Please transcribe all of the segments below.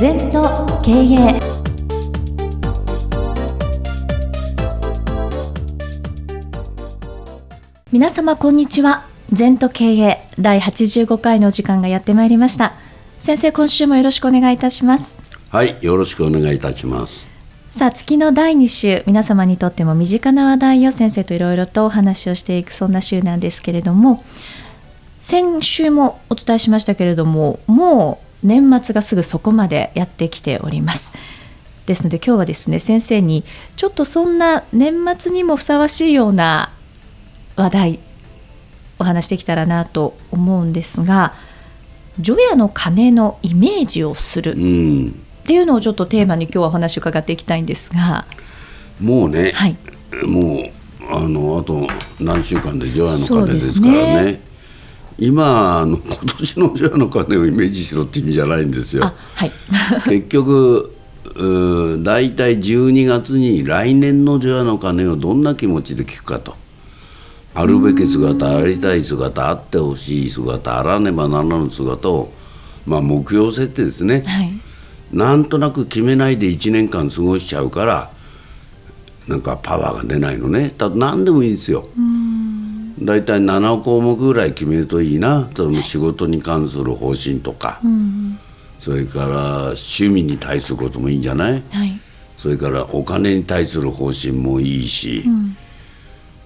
全と経営皆様こんにちは。全と経営第85回の時間がやってまいりました。先生今週もよろしくお願いいたします。はいよろしくお願いいたします。さあ月の第2週。皆様にとっても身近な話題を先生といろいろとお話をしていくそんな週なんですけれども。先週もお伝えしましたけれどももう年末がすぐそこまでやってきております。ですので今日はですね先生にちょっとそんな年末にもふさわしいような話題お話できたらなと思うんですが除夜の鐘のイメージをするっていうのをちょっとテーマに今日はお話を伺っていきたいんですが。もうね、はい、もうあのあと何週間で除夜の鐘ですからね今の今年の除夜の鐘をイメージしろって意味じゃないんですよ。はい、結局大体12月に来年の除夜の鐘をどんな気持ちで聞くかと。あるべき姿ありたい姿あってほしい姿あらねばならぬ姿を、まあ、目標設定ですね、はい、なんとなく決めないで1年間過ごしちゃうからなんかパワーが出ないのね。ただ何でもいいですよ大体7項目ぐらい決めるといいな。その仕事に関する方針とか、それから趣味に対することもいいんじゃない、はい、それからお金に対する方針もいいし、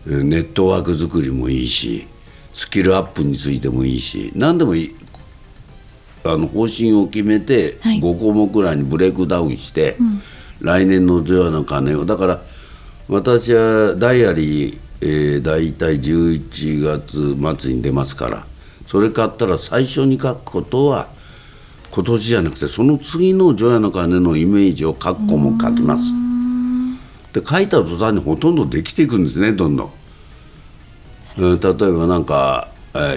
うん。ネットワーク作りもいいし。スキルアップについてもいいし。何でもいい。あの方針を決めて5項目ぐらいにブレイクダウンして、はいうん、来年の除夜の鐘を。だから私はダイアリー、えー、大体11月末に出ますからそれ買ったら最初に書くことは今年じゃなくてその次の除夜の鐘のイメージを書く項目書きます。で書いた途端にほとんどできていくんですねどんどん。例えばなんか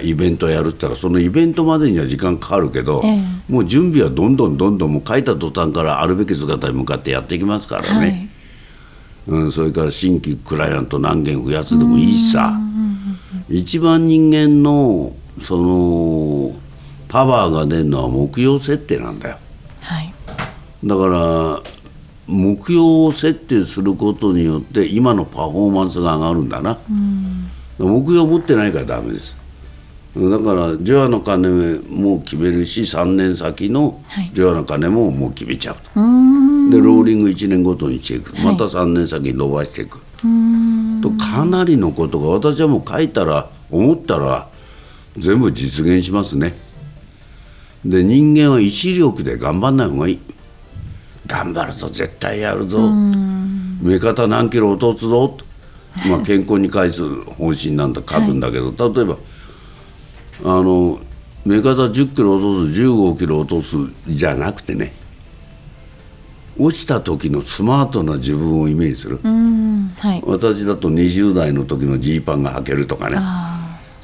イベントやるって言ったらそのイベントまでには時間かかるけど、ええ、もう準備はどんどんどんどんもう書いた途端からあるべき姿に向かってやっていきますからね、はい、うん、それから新規クライアント何件増やすでもいいしさ。一番人間のそのパワーが出るのは目標設定なんだよ、はい、だから目標を設定することによって今のパフォーマンスが上がるんだな、うん、目標を持ってないからダメですだから除夜の鐘も決めるし3年先の除夜の鐘ももう決めちゃうと、はい、でローリング1年ごとにしていく。また3年先に伸ばしていく、はい、とかなりのことが私はもう書いたら思ったら全部実現しますね。で人間は意志力で頑張んない方がいい。頑張るぞ絶対やるぞ。目方何キロ落とすぞと、まあ、健康に関する方針なんだ書くんだけど、はい、例えばあの目方10キロ落とす15キロ落とすじゃなくてね落ちた時のスマートな自分をイメージする、はい、私だと20代の時のジーパンが履けるとかね。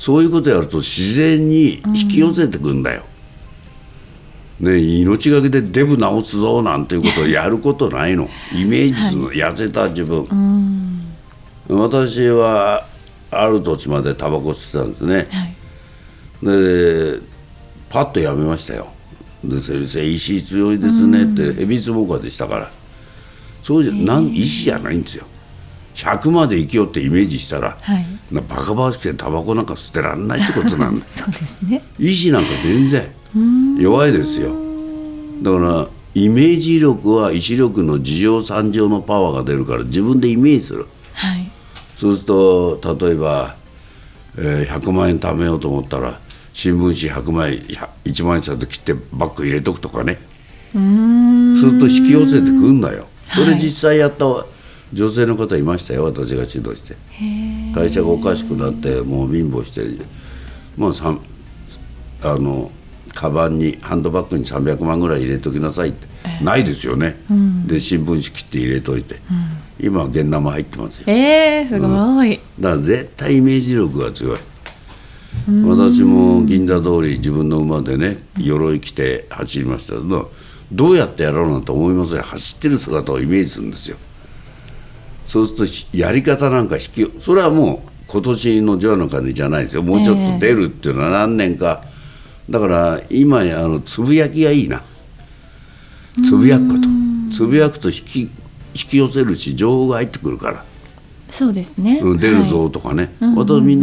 そういうことやると自然に引き寄せてくんだよ、ね、命がけでデブ直すぞなんていうことをやることないの。イメージの。痩せた自分、はい、私はある土地までタバコ吸ってたんですね、はい、でパッとやめましたよ。で先生石強いですねってヘビースモーカーでしたから。そうじゃなん石じゃないんですよ。100まで生きようってイメージしたら、はい、バカバカしくてタバコなんか捨てられないってことなんだ。そうですね。石なんか全然弱いですよ。だからイメージ力は意志力の事情三乗のパワーが出るから自分でイメージする、はい、そうすると例えば、えー、100万円貯めようと思ったら新聞紙100枚1万円札切ってバッグ入れとくとかね。すると引き寄せてくんだよ。それ実際やった女性の方いましたよ。私が指導して。会社がおかしくなってもう貧乏してまああのカバンにハンドバッグに300万ぐらい入れときなさいって、えー、ないですよね、うん、で新聞紙切って入れといて、うん、今は現生入ってますよ。えー、すごい、うん、だから絶対イメージ力が強い私も銀座通り自分の馬でね鎧着て走りましたけどどうやってやろうなんて思いません。走ってる姿をイメージするんですよ。そうするとやり方なんか引きそれはもう今年の「ジョアの鐘」じゃないですよ。もうちょっと出るっていうのは何年か、えーだから今あのつぶやきがいいな。つぶやくこと。つぶやくと引き引き寄せるし情報が入ってくるから、そうですね、うん、出るぞとかね、うんうんうん。私みん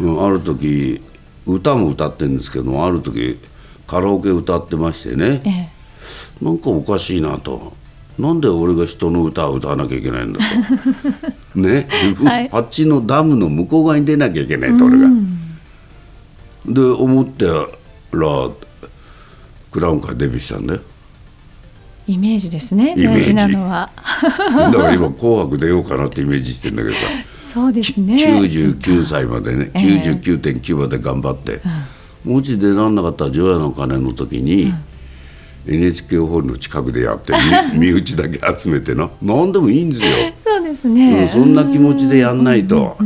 なそうよ、うん、ある時歌も歌ってるんですけどもある時カラオケ歌ってましてね。ええ。なんかおかしいなと。なんで俺が人の歌を歌わなきゃいけないんだと。ね、はい。あっちのダムの向こう側に出なきゃいけないと俺が。うん。で思ってらクラウンからデビューしたんだよイメージですねイメージ。大事なのは。だから今「紅白」出ようかなってイメージしてんだけどさ。そうですね。99歳までねええ。99.9まで頑張って、もし出らんなかったら「除夜の鐘」の時に、NHK ホールの近くでやってみ 身内だけ集めてな。何でもいいんですよ、そうですうね、んそんな気持ちでやんないと。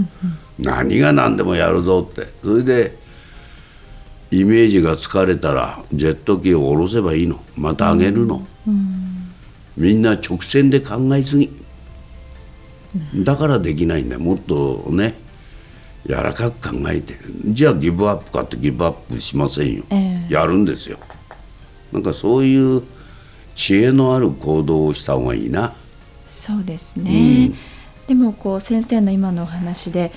何が何でもやるぞって。それでイメージが疲れたらジェット機を下ろせばいいの。また上げるの、みんな直線で考えすぎ。だからできないんだ。よもっとね柔らかく考えて。じゃあギブアップかってギブアップしませんよ、ええ。やるんですよ。なんかそういう知恵のある行動をした方がいいな。そうですね、うん。でもこう先生の今のお話で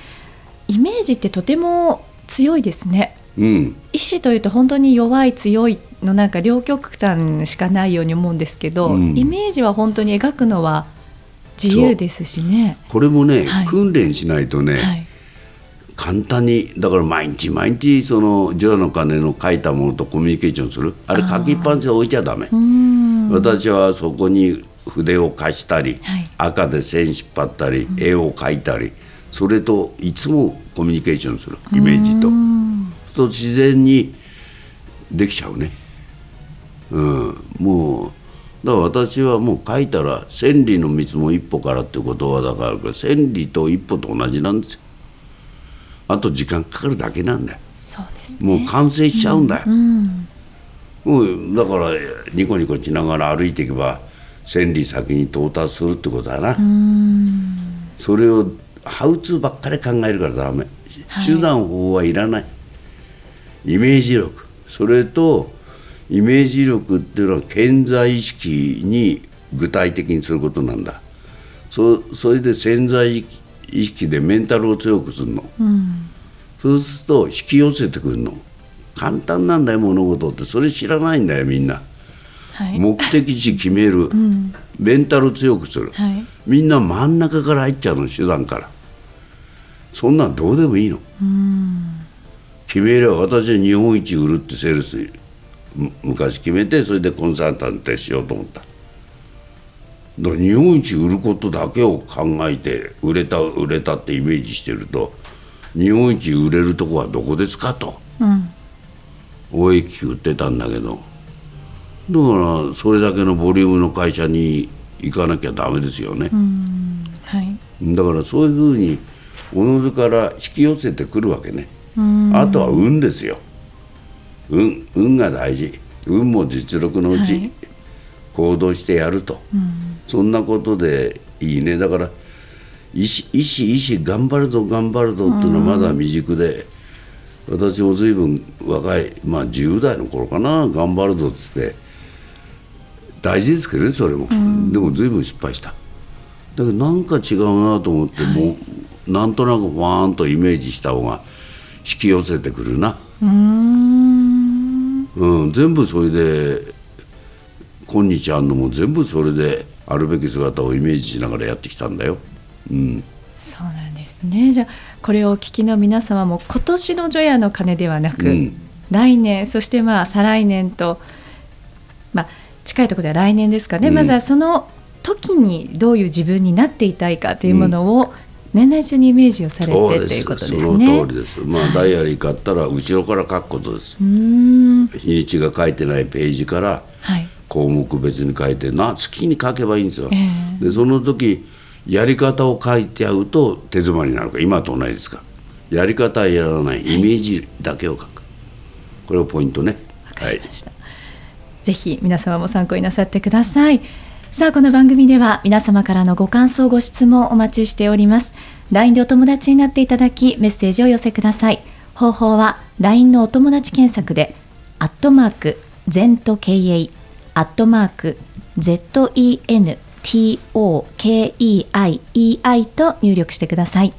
イメージってとても強いですねうん。意志というと本当に弱い強いのなんか両極端しかないように思うんですけど、うん。イメージは本当に描くのは自由ですしね。これもね、はい。訓練しないとね、はい、簡単にだから毎日毎日その「ジョアの鐘」の書いたものとコミュニケーションする。あれ書きっぱなしで置いちゃダメ。私はそこに筆を貸したり、はい。赤で線引っ張ったり、絵を描いたりそれといつもコミュニケーションする。イメージとと自然にできちゃうね。うん。もうだから私はもう書いたら千里の道も一歩からっていう言葉だから千里と一歩と同じなんですよ。あと時間かかるだけなんだよ。そうですね。もう完成しちゃうんだよ、うん、もうだからニコニコしながら歩いていけば千里先に到達するってことだな、それをハウツーばっかり考えるからダメ、はい手段法はいらないイメージ力。それとイメージ力っていうのは潜在意識に具体的にすることなんだ。そそれで潜在意識でメンタルを強くするの。うん。そうすると引き寄せてくるの。簡単なんだよ物事って。それ知らないんだよみんな。はい。目的地決める、ん。メンタル強くする、はい。みんな真ん中から入っちゃうの手段から。そんなんどうでもいいの。うん決めれば私は日本一売るってセールスむ昔決めてそれでコンサルタントしようと思った。だから日本一売ることだけを考えて売れた売れたってイメージしてると日本一売れるとこはどこですかと。うん。売ってたんだけど。だからそれだけのボリュームの会社に行かなきゃダメですよね、うん。はい。だからそういうふうにおのずから引き寄せてくるわけね、うんあとは運ですよ。運運が大事。運も実力のうち、はい。行動してやると、うん。そんなことでいいね。だから意志意志意志頑張るぞ頑張るぞっていうのはまだ未熟で、私も随分若いまあ10代の頃かな。頑張るぞっつって大事ですけどねそれも、でも随分失敗した。だけどなんか違うなと思って、もうなんとなくフワーンとイメージした方が引き寄せてくるな、うーん。うん、全部それで今日あんのも全部それであるべき姿をイメージしながらやってきたんだよ。うん、そうなんですね。じゃあこれをお聞きの皆様も今年の除夜の鐘ではなく、うん。来年そしてまあ再来年と、まあ、近いところでは来年ですかね、うん。まずはその時にどういう自分になっていたいかというものを年内中にイメージをされてということですそのね。通りです。まあ、ダイアリー買ったら後ろから書くことです。日にちが書いてないページからはい。項目別に書いてな好きに書けばいいんですよ。ええ。でその時やり方を書いてあると手詰まりになるか。ら今と同じですか。らやり方はやらない。イメージだけを書く。これがポイントね。わかりました、ぜひ皆様も参考になさってくださいさあこの番組では皆様からのご感想ご質問お待ちしております。LINE でお友達になっていただきメッセージを寄せください。方法は LINE のお友達検索でアットマーク ZENTO KA アットマーク ZENTOKEIEI と入力してください。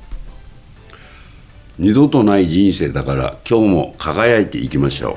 二度とない人生だから今日も輝いていきましょう。